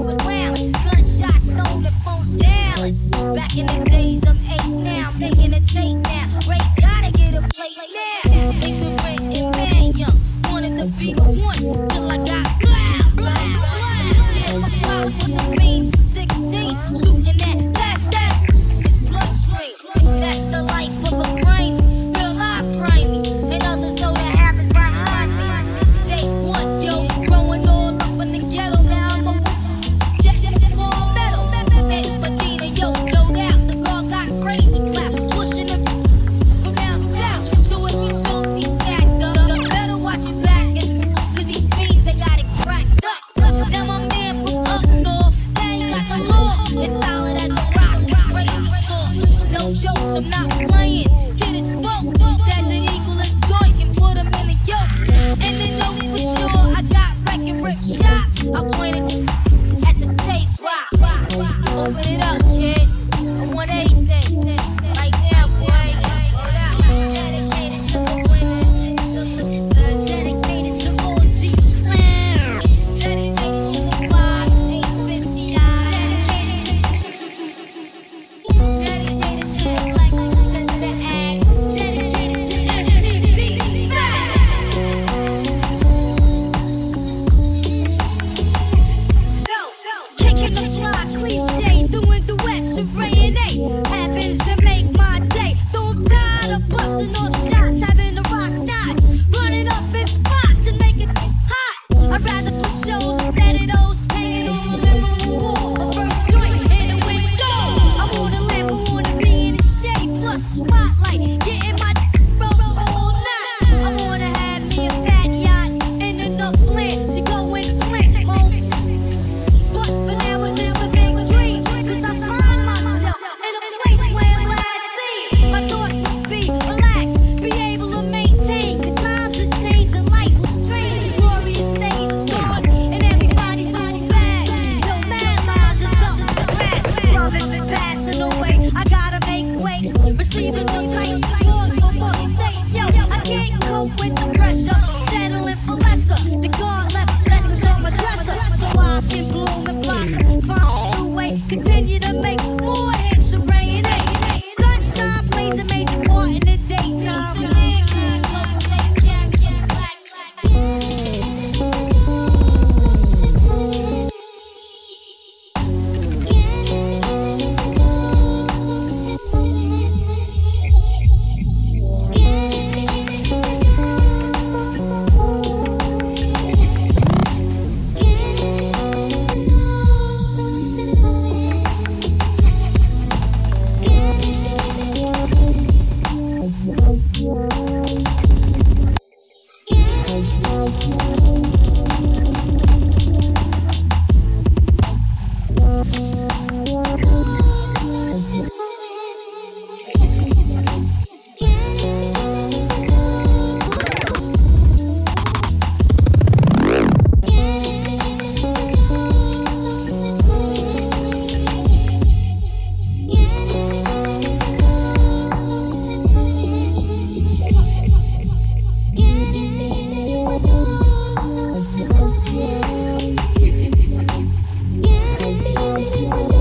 row round. Gunshots thrown the phone down. Back in the days, I'm eight now, making a take now. Ray gotta get a plate now. Ignorant and mad young, wanted to be the one till I got. It's solid as a rock. rock, rock. No jokes, I'm not Bye.